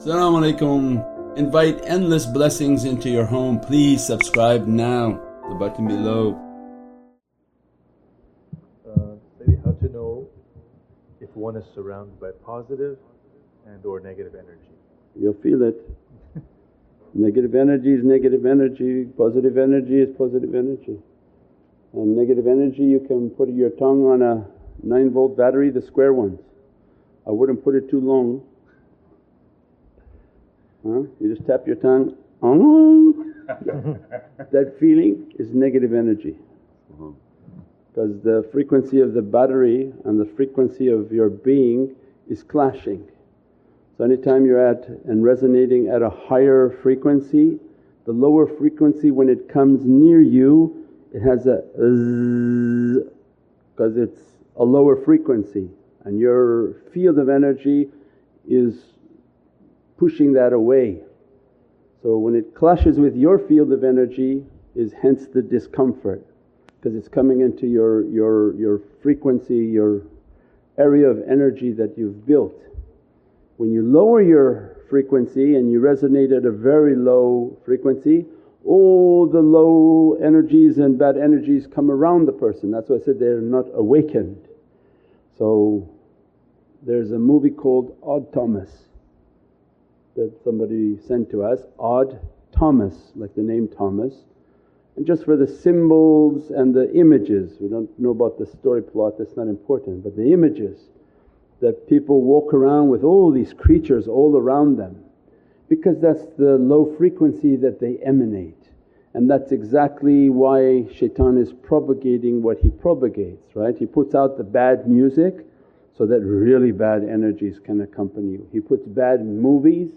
Assalamu alaikum. Invite endless blessings into your home. Please subscribe now, the button below. Uh, maybe how to know if one is surrounded by positive and or negative energy. You'll feel it. negative energy is negative energy, positive energy is positive energy. And negative energy you can put your tongue on a 9 volt battery, the square ones. I wouldn't put it too long. Huh? You just tap your tongue, oh. that feeling is negative energy. Uh-huh. Because the frequency of the battery and the frequency of your being is clashing. So anytime you're at and resonating at a higher frequency, the lower frequency when it comes near you it has a because it's a lower frequency and your field of energy is pushing that away. So when it clashes with your field of energy is hence the discomfort because it's coming into your, your, your frequency, your area of energy that you've built. When you lower your frequency and you resonate at a very low frequency, all the low energies and bad energies come around the person. That's why I said they're not awakened. So there's a movie called Odd Thomas that somebody sent to us, Odd Thomas, like the name Thomas. And just for the symbols and the images, we don't know about the story plot, that's not important, but the images that people walk around with all these creatures all around them because that's the low frequency that they emanate. And that's exactly why shaitan is propagating what he propagates, right? He puts out the bad music so that really bad energies can accompany you. He puts bad movies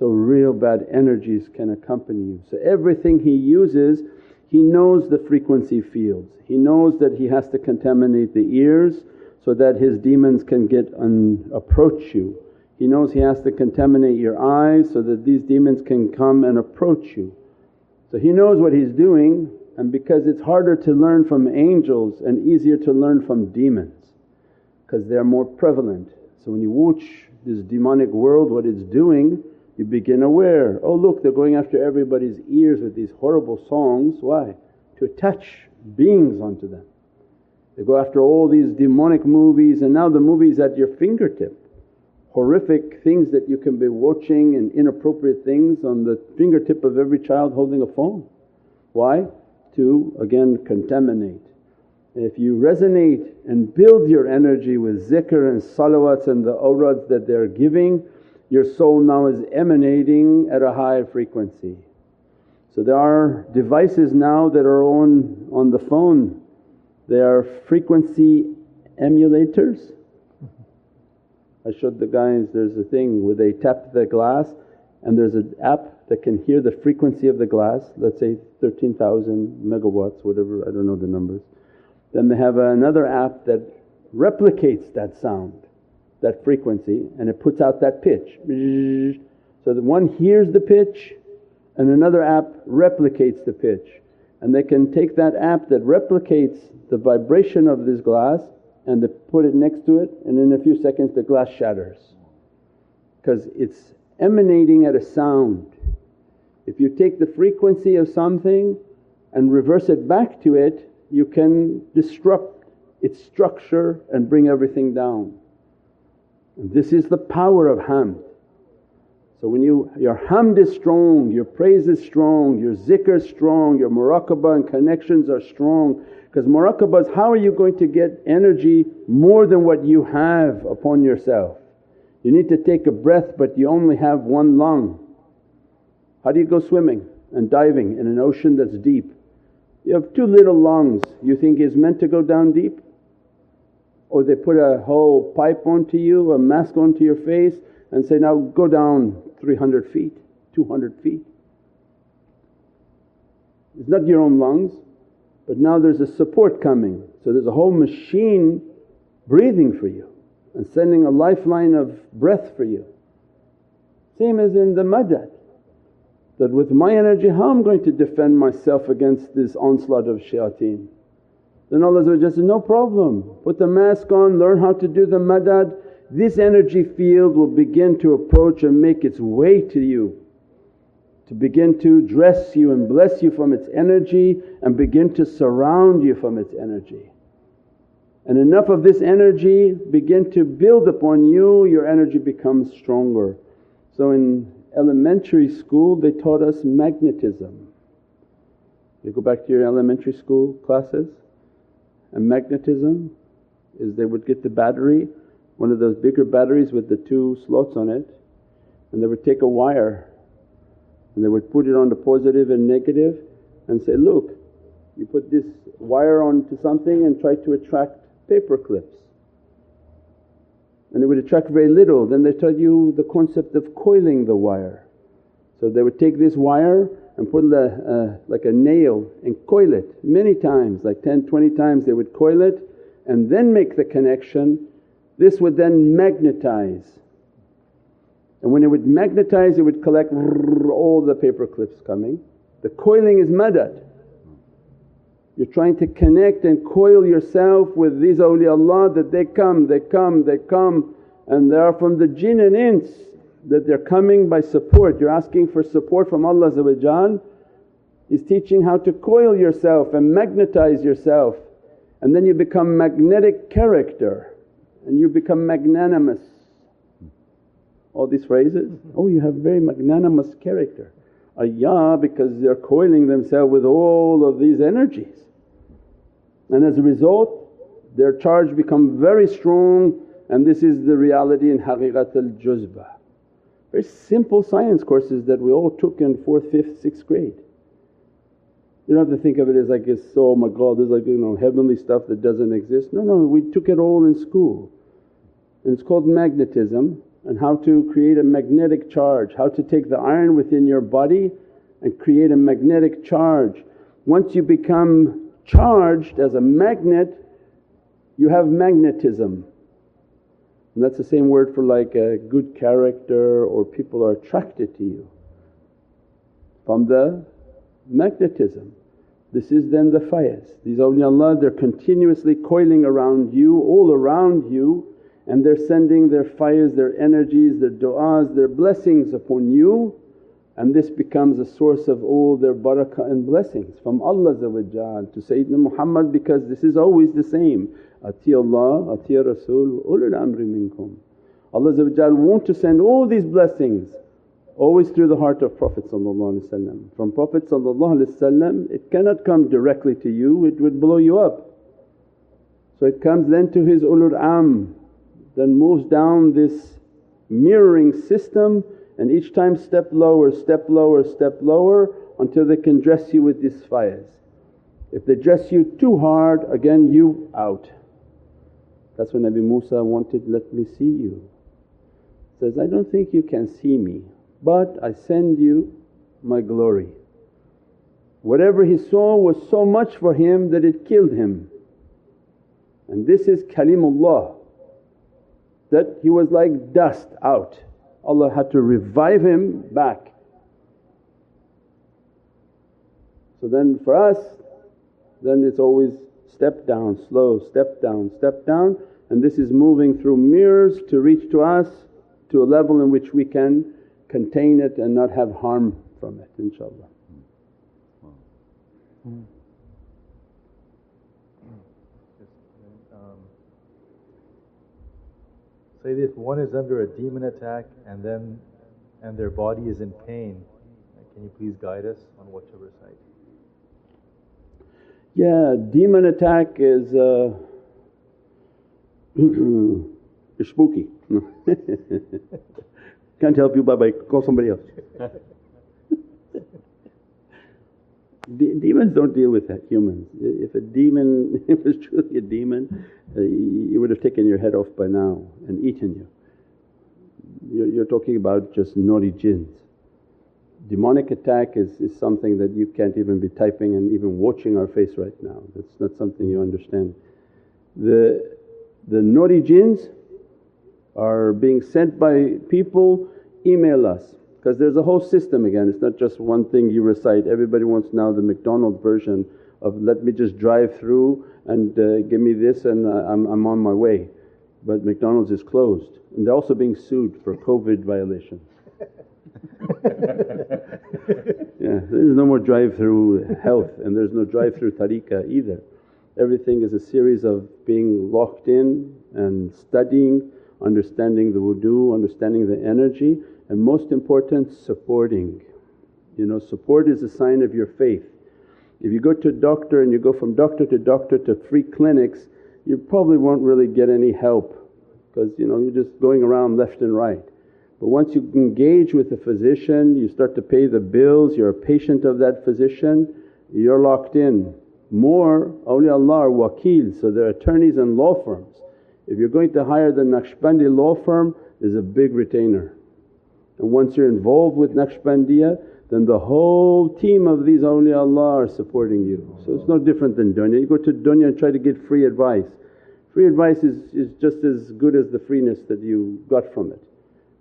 so real bad energies can accompany you. So everything he uses he knows the frequency fields, he knows that he has to contaminate the ears so that his demons can get and approach you. He knows he has to contaminate your eyes so that these demons can come and approach you. So he knows what he's doing and because it's harder to learn from angels and easier to learn from demons because they're more prevalent. So when you watch this demonic world what it's doing you begin aware, oh look they're going after everybody's ears with these horrible songs. Why? To attach beings onto them. They go after all these demonic movies and now the movie's at your fingertip. Horrific things that you can be watching and inappropriate things on the fingertip of every child holding a phone. Why? To again contaminate. If you resonate and build your energy with zikr and salawats and the awrads that they're giving your soul now is emanating at a high frequency. So there are devices now that are on, on the phone, they are frequency emulators. I showed the guys there's a thing where they tap the glass and there's an app that can hear the frequency of the glass, let's say 13,000 megawatts, whatever, I don't know the numbers. Then they have another app that replicates that sound that frequency and it puts out that pitch. So that one hears the pitch and another app replicates the pitch and they can take that app that replicates the vibration of this glass and they put it next to it and in a few seconds the glass shatters because it's emanating at a sound. If you take the frequency of something and reverse it back to it you can disrupt its structure and bring everything down. And this is the power of hamd. So when you, your hamd is strong, your praise is strong, your zikr is strong, your muraqabah and connections are strong because muraqabah is how are you going to get energy more than what you have upon yourself. You need to take a breath but you only have one lung. How do you go swimming and diving in an ocean that's deep? You have two little lungs, you think is meant to go down deep? or they put a whole pipe onto you, a mask onto your face and say, now go down 300 feet, 200 feet. It's not your own lungs but now there's a support coming. So there's a whole machine breathing for you and sending a lifeline of breath for you. Same as in the madad that with my energy how I'm going to defend myself against this onslaught of shayateen. Then Allah says, no problem, put the mask on, learn how to do the madad. this energy field will begin to approach and make its way to you to begin to dress you and bless you from its energy and begin to surround you from its energy. And enough of this energy begin to build upon you, your energy becomes stronger. So in elementary school they taught us magnetism. You go back to your elementary school classes and magnetism is they would get the battery, one of those bigger batteries with the two slots on it and they would take a wire and they would put it on the positive and negative and say, look, you put this wire onto something and try to attract paper clips. And it would attract very little. Then they taught you the concept of coiling the wire. So they would take this wire and put a, uh, like a nail and coil it many times, like 10, 20 times they would coil it and then make the connection. This would then magnetize and when it would magnetize it would collect all the paper clips coming. The coiling is madad. You're trying to connect and coil yourself with these awliyaullah that they come, they come, they come and they are from the jinn and ins that they're coming by support. You're asking for support from Allah He's teaching how to coil yourself and magnetize yourself and then you become magnetic character and you become magnanimous all these phrases. Mm-hmm. Oh, you have very magnanimous character. Ayah because they're coiling themselves with all of these energies. And as a result their charge become very strong and this is the reality in haqiqat al-jazba. Very simple science courses that we all took in 4th, 5th, 6th grade. You don't have to think of it as like it's oh my God there's like you know heavenly stuff that doesn't exist. No, no, we took it all in school and it's called magnetism and how to create a magnetic charge, how to take the iron within your body and create a magnetic charge. Once you become charged as a magnet, you have magnetism. And that's the same word for like a good character or people are attracted to you. From the magnetism. This is then the fayaz. These awliyaullah they're continuously coiling around you, all around you and they're sending their fires, their energies, their du'as, their blessings upon you and this becomes a source of all their barakah and blessings from Allah to Sayyidina Muhammad because this is always the same, ati Allah, ati Rasul, ulul amri minkum. Allah want to send all these blessings always through the heart of Prophet From Prophet it cannot come directly to you, it would blow you up. So it comes then to his ulul am then moves down this mirroring system and each time step lower, step lower, step lower until they can dress you with these fires. If they dress you too hard again you out. That's when Nabi Musa wanted, let me see you. Says, I don't think you can see me but I send you my glory. Whatever he saw was so much for him that it killed him. And this is kalimullah that he was like dust out. Allah had to revive him back. So then for us, then it's always step down, slow, step down, step down and this is moving through mirrors to reach to us to a level in which we can contain it and not have harm from it inshaAllah. Hmm. Say if one is under a demon attack and then and their body is in pain, can you please guide us on what to recite? Yeah, demon attack is uh, spooky. Can't help you, bye bye, call somebody else. De- demons don't deal with that, humans. If a demon if it's truly a demon, uh, you would have taken your head off by now and eaten you. You're, you're talking about just naughty jinns. Demonic attack is, is something that you can't even be typing and even watching our face right now. That's not something you understand. The, the naughty jinns are being sent by people, email us because there's a whole system again, it's not just one thing you recite. Everybody wants now the McDonald's version of let me just drive through and uh, give me this and uh, I'm, I'm on my way. but McDonald's is closed and they're also being sued for COVID violations. yeah, there's no more drive through health and there's no drive through tariqah either. Everything is a series of being locked in and studying, understanding the wudu, understanding the energy, and most important, supporting. You know, support is a sign of your faith. If you go to a doctor and you go from doctor to doctor to free clinics, you probably won't really get any help because you know you're just going around left and right. But once you engage with a physician, you start to pay the bills, you're a patient of that physician, you're locked in. More awliyaullah are wakil, so they're attorneys and law firms. If you're going to hire the Naqshbandi law firm, there's a big retainer. And once you're involved with Naqshbandiya, then the whole team of these awliyaullah are supporting you. So it's no different than dunya. You go to dunya and try to get free advice. Free advice is, is just as good as the freeness that you got from it.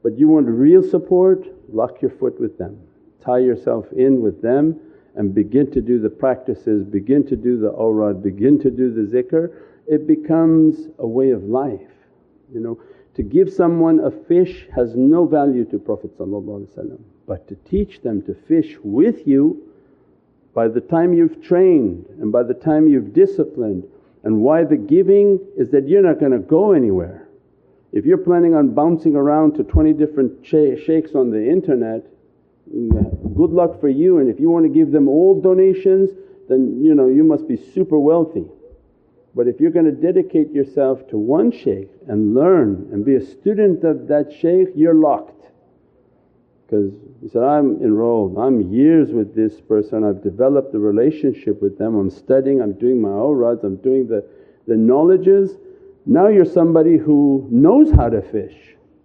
But you want real support, lock your foot with them. Tie yourself in with them and begin to do the practices, begin to do the awrad, begin to do the zikr. It becomes a way of life. You know, to give someone a fish has no value to Prophet but to teach them to fish with you by the time you've trained and by the time you've disciplined and why the giving is that you're not going to go anywhere. If you're planning on bouncing around to 20 different shaykhs on the internet, mm, good luck for you and if you want to give them all donations then you know you must be super wealthy. But if you're going to dedicate yourself to one shaykh and learn and be a student of that shaykh, you're locked. Because he said, I'm enrolled, I'm years with this person, I've developed a relationship with them, I'm studying, I'm doing my awrads, I'm doing the, the knowledges. Now you're somebody who knows how to fish.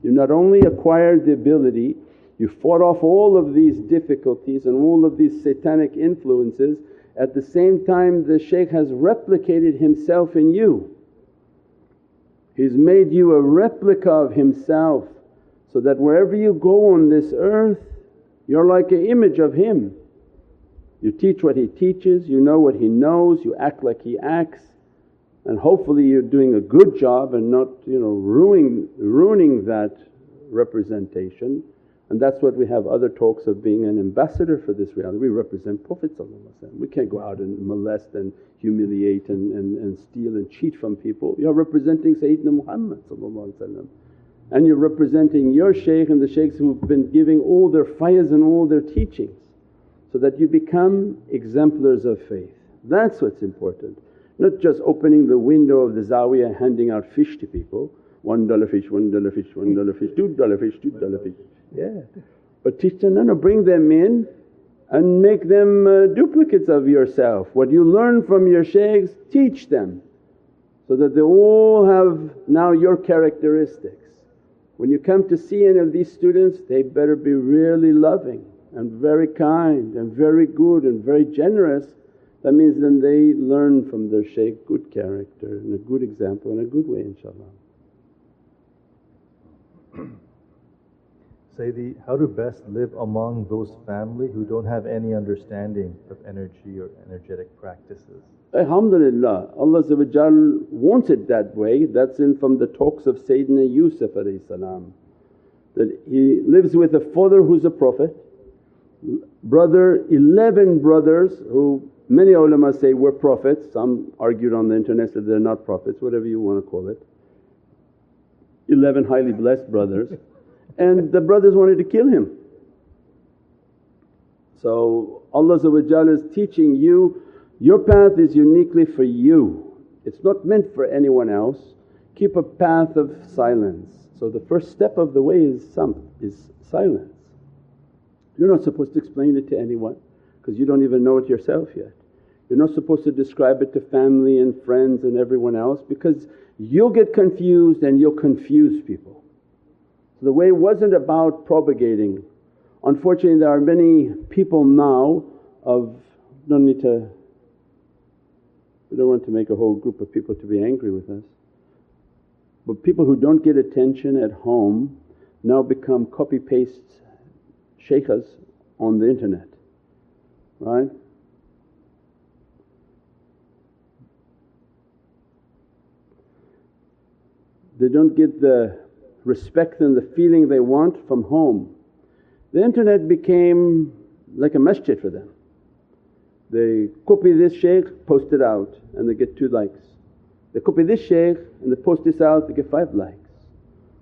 You not only acquired the ability, you fought off all of these difficulties and all of these satanic influences, at the same time the shaykh has replicated himself in you. He's made you a replica of himself so that wherever you go on this earth you're like an image of him. You teach what he teaches, you know what he knows, you act like he acts and hopefully you're doing a good job and not you know ruining, ruining that representation. And that's what we have other talks of being an ambassador for this reality. We represent Prophet We can't go out and molest and humiliate and, and, and steal and cheat from people. You're representing Sayyidina Muhammad and you're representing your shaykh and the shaykhs who've been giving all their fayaz and all their teachings so that you become exemplars of faith. That's what's important. Not just opening the window of the zawiyah and handing out fish to people, one dollar fish, one dollar fish, one dollar fish, two dollar fish, two dollar fish. Yeah. But teach them, no, no, bring them in and make them uh, duplicates of yourself. What you learn from your shaykhs, teach them so that they all have now your characteristics. When you come to see any of these students they better be really loving and very kind and very good and very generous. That means then they learn from their shaykh good character and a good example and a good way inshaAllah. Sayyidi, how to best live among those family who don't have any understanding of energy or energetic practices? Alhamdulillah, Allah wants it that way. That's in from the talks of Sayyidina Yusuf that he lives with a father who's a prophet, brother, 11 brothers who many ulama say were prophets, some argued on the internet that they're not prophets, whatever you want to call it. 11 highly blessed brothers and the brothers wanted to kill him. So Allah is teaching you your path is uniquely for you, it's not meant for anyone else. Keep a path of silence. So the first step of the way is some is silence. You're not supposed to explain it to anyone because you don't even know it yourself yet. You're not supposed to describe it to family and friends and everyone else because you'll get confused and you'll confuse people. So the way wasn't about propagating. Unfortunately there are many people now of don't need to we don't want to make a whole group of people to be angry with us. But people who don't get attention at home now become copy paste shaykhs on the internet, right? They don't get the respect and the feeling they want from home. The internet became like a masjid for them. They copy this shaykh, post it out and they get two likes. They copy this shaykh and they post this out, they get five likes.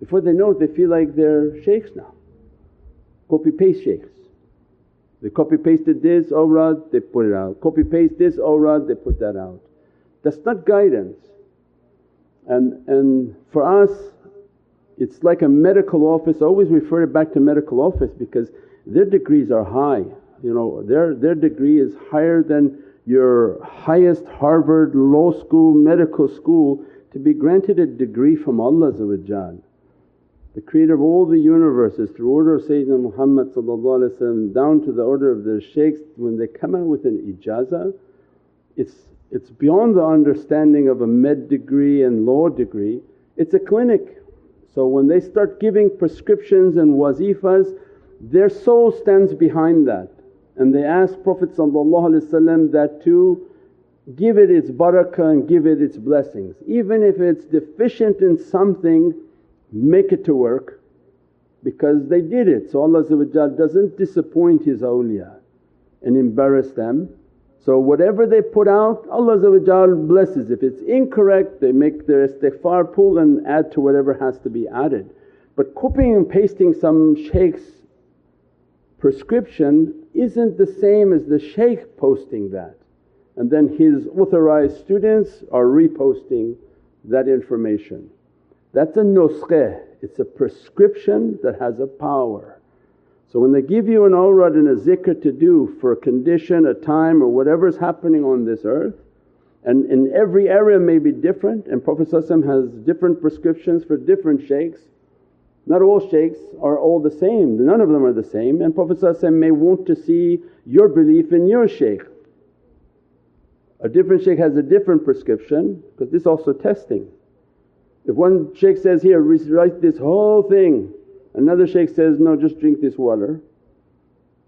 Before they know it they feel like they're shaykhs now, copy paste shaykhs. They copy pasted this awrad, they put it out, copy paste this awrad, they put that out. That's not guidance. And, and for us it's like a medical office, I always refer it back to medical office because their degrees are high. You know, their, their degree is higher than your highest Harvard law school, medical school to be granted a degree from Allah the creator of all the universes through order of Sayyidina Muhammad down to the order of the shaykhs when they come out with an ijazah it's, it's beyond the understanding of a med degree and law degree, it's a clinic. So when they start giving prescriptions and wazifas their soul stands behind that and they ask Prophet that to give it its barakah and give it its blessings. Even if it's deficient in something make it to work because they did it. So Allah doesn't disappoint His awliya and embarrass them. So whatever they put out Allah blesses. If it's incorrect they make their istighfar pull and add to whatever has to be added. But copying and pasting some shaykh's prescription isn't the same as the shaykh posting that and then his authorized students are reposting that information. That's a nuskhah, it's a prescription that has a power. So when they give you an awrad and a zikr to do for a condition, a time or whatever's happening on this earth and in every area may be different and Prophet has different prescriptions for different shaykhs. Not all shaykhs are all the same, none of them are the same and Prophet may want to see your belief in your shaykh. A different shaykh has a different prescription because this is also testing. If one shaykh says, here recite this whole thing Another shaykh says, no just drink this water.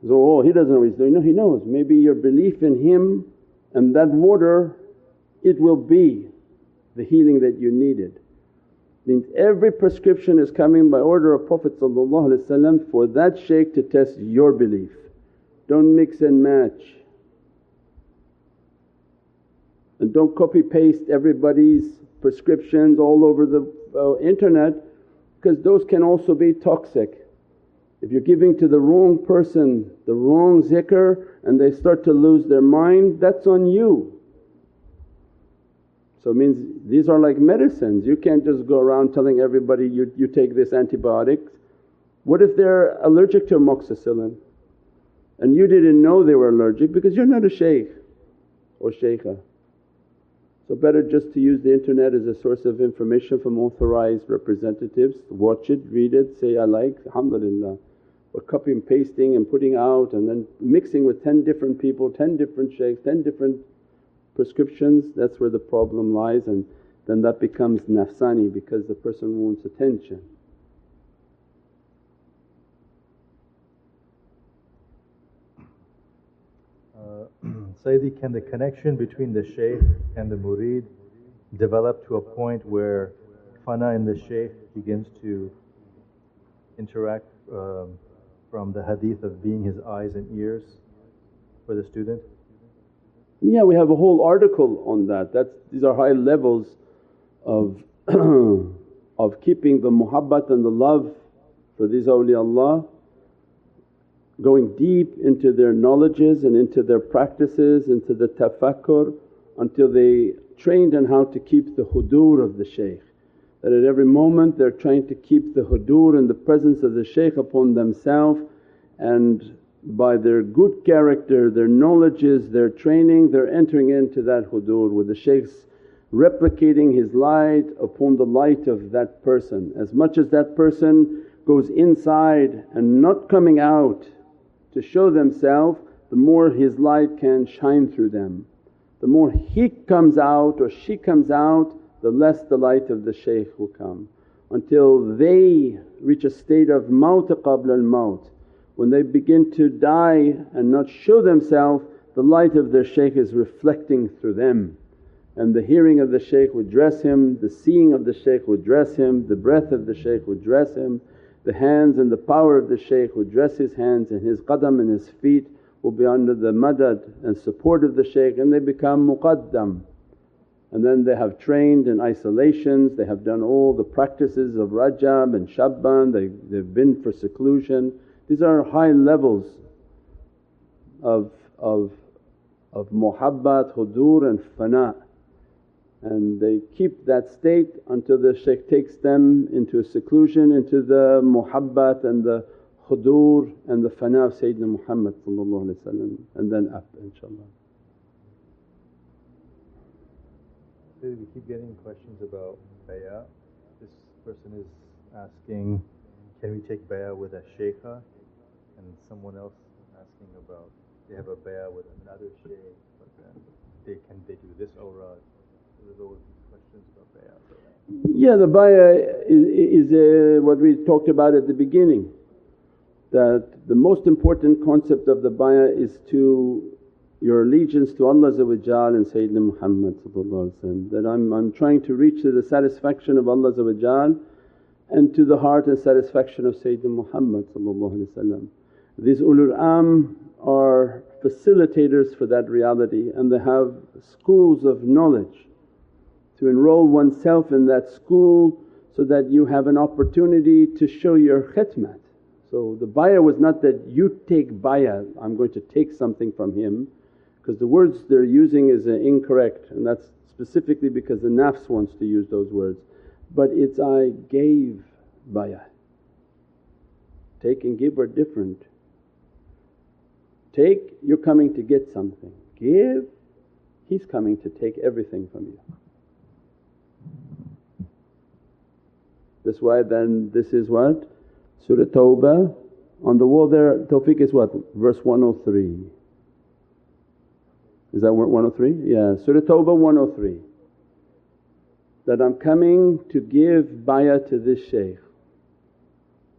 So, oh he doesn't know what he's doing. No he knows, maybe your belief in him and that water it will be the healing that you needed. Means every prescription is coming by order of Prophet for that shaykh to test your belief. Don't mix and match and don't copy paste everybody's prescriptions all over the uh, internet because those can also be toxic. If you're giving to the wrong person the wrong zikr and they start to lose their mind, that's on you. So it means these are like medicines, you can't just go around telling everybody you, you take this antibiotics. What if they're allergic to amoxicillin and you didn't know they were allergic because you're not a shaykh or shaykhah. So better just to use the internet as a source of information from authorized representatives, watch it, read it, say, I like, alhamdulillah. But copy and pasting and putting out and then mixing with 10 different people, 10 different shaykhs, 10 different prescriptions, that's where the problem lies and then that becomes nafsani because the person wants attention. Sayyidi, can the connection between the shaykh and the murid develop to a point where fana in the shaykh begins to interact um, from the hadith of being his eyes and ears for the student? Yeah, we have a whole article on that. That's, these are high levels of, of keeping the muhabbat and the love for these awliyaullah going deep into their knowledges and into their practices, into the tafakkur until they trained on how to keep the hudur of the shaykh. That at every moment they're trying to keep the hudur and the presence of the shaykh upon themselves and by their good character, their knowledges, their training they're entering into that hudur with the shaykh's replicating his light upon the light of that person. As much as that person goes inside and not coming out to show themselves, the more his light can shine through them. The more he comes out or she comes out, the less the light of the shaykh will come until they reach a state of maut qabla al maut. When they begin to die and not show themselves, the light of their shaykh is reflecting through them. and the hearing of the shaykh would dress him, the seeing of the shaykh would dress him, the breath of the shaykh would dress him, the hands and the power of the shaykh would dress his hands and his qadam and his feet will be under the madad and support of the shaykh and they become muqaddam. And then they have trained in isolations, they have done all the practices of Rajab and Sha'ban, they, they've been for seclusion. These are high levels of, of, of muhabbat, hudur and fana and they keep that state until the shaykh takes them into seclusion into the muhabbat and the khudur and the fana of Sayyidina Muhammad and then up inshaAllah. We keep getting questions about bay'ah. This person is asking, can we take bay'ah with a shaykha? And someone else asking about they have a bay'ah with another shaykh, but then they can they do this awrad? Yeah, the bay'ah is, is uh, what we talked about at the beginning that the most important concept of the bay'ah is to your allegiance to Allah and Sayyidina Muhammad that I'm, I'm trying to reach to the satisfaction of Allah and to the heart and satisfaction of Sayyidina Muhammad These ulul am are facilitators for that reality and they have schools of knowledge to enroll oneself in that school so that you have an opportunity to show your khidmat. So the bay'ah was not that you take bay'ah, I'm going to take something from him because the words they're using is uh, incorrect and that's specifically because the nafs wants to use those words. But it's I gave bay'ah. Take and give are different. Take, you're coming to get something. Give, he's coming to take everything from you. That's why then this is what? Surah Tawbah on the wall there tawfiq is what? Verse 103. Is that 103? Yeah, Surah Tawbah 103. That I'm coming to give bay'ah to this shaykh.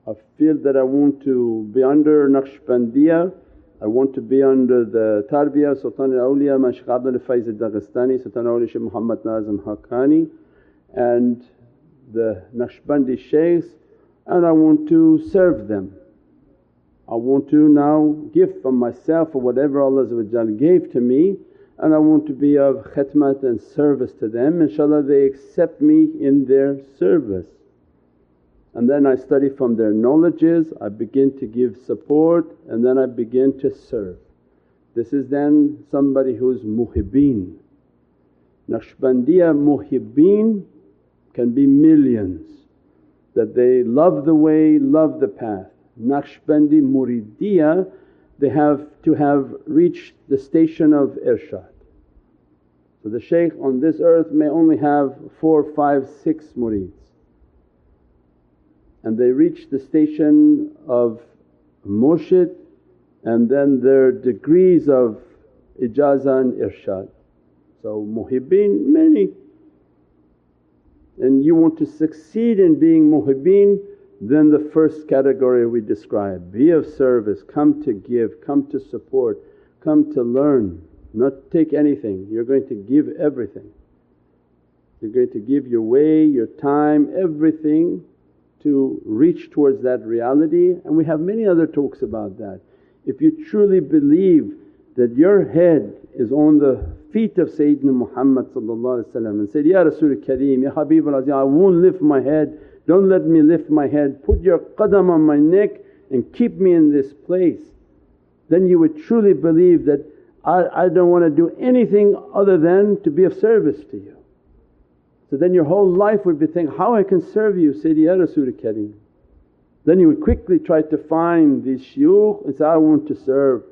I feel that I want to be under Naqshbandiyah, I want to be under the tarbiyah Sultan al-Awliya Mashayikh Abdul Faiz al-Daghestani, Sultan al-Awliya Shaykh Muhammad Nazim Haqqani and the Naqshbandi shaykhs and I want to serve them. I want to now give from myself or whatever Allah gave to me and I want to be of khidmat and service to them. InshaAllah they accept me in their service. And then I study from their knowledges, I begin to give support and then I begin to serve. This is then somebody who's muhibbeen. Naqshbandiya muhibbeen can be millions that they love the way, love the path. Naqshbandi Muridiyya they have to have reached the station of irshad. So the shaykh on this earth may only have four, five, six murids and they reach the station of murshid and then their degrees of ijazah and irshad. So muhibbin many and you want to succeed in being muhibbin then the first category we describe be of service, come to give, come to support, come to learn, not take anything, you're going to give everything. You're going to give your way, your time, everything to reach towards that reality and we have many other talks about that. If you truly believe that your head is on the feet of Sayyidina Muhammad and said, Ya Rasul Kareem, Ya Habib al I won't lift my head, don't let me lift my head, put your qadam on my neck and keep me in this place. Then you would truly believe that I, I don't want to do anything other than to be of service to you. So then your whole life would be thinking, how I can serve you Sayyidi Ya Rasul Kareem. Then you would quickly try to find these shuyukh and say, I want to serve.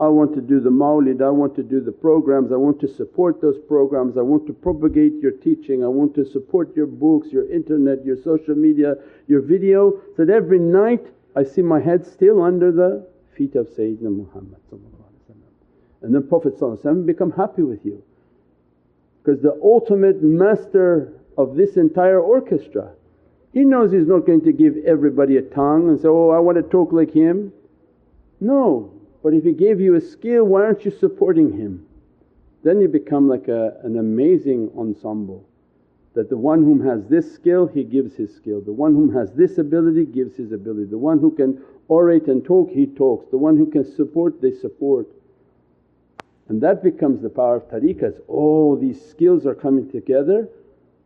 I want to do the mawlid, I want to do the programs, I want to support those programs, I want to propagate your teaching, I want to support your books, your internet, your social media, your video so that every night I see my head still under the feet of Sayyidina Muhammad and then Prophet become happy with you. Because the ultimate master of this entire orchestra he knows he's not going to give everybody a tongue and say, oh I want to talk like him. No, but if He gave you a skill, why aren't you supporting Him? then you become like a, an amazing ensemble that the one whom has this skill he gives his skill, the one whom has this ability gives his ability, the one who can orate and talk he talks, the one who can support they support. And that becomes the power of tariqahs, oh these skills are coming together.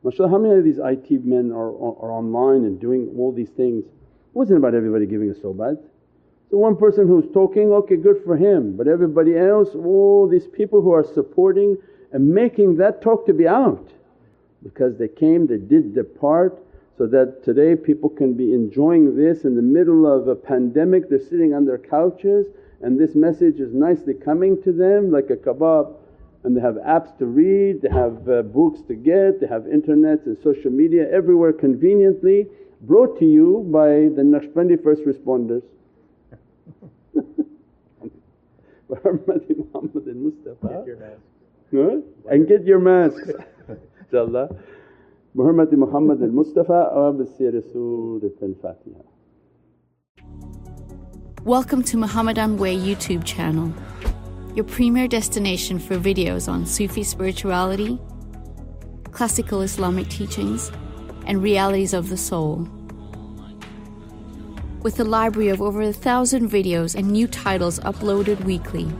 MashaAllah how many of these IT men are, are, are online and doing all these things? It wasn't about everybody giving a sohbat. So one person who's talking, okay good for him. But everybody else, all these people who are supporting and making that talk to be out. Because they came, they did their part so that today people can be enjoying this in the middle of a pandemic, they're sitting on their couches and this message is nicely coming to them like a kebab. And they have apps to read, they have uh, books to get, they have internets and social media everywhere conveniently brought to you by the Naqshbandi first responders. Muhammad Muhammad Mustafa. Get your mask. Huh? And get your masks inshaAllah. Surat al Fatiha. Welcome to Muhammadan Way YouTube channel, your premier destination for videos on Sufi spirituality, classical Islamic teachings, and realities of the soul. With a library of over a thousand videos and new titles uploaded weekly.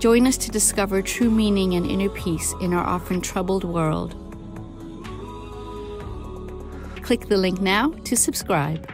Join us to discover true meaning and inner peace in our often troubled world. Click the link now to subscribe.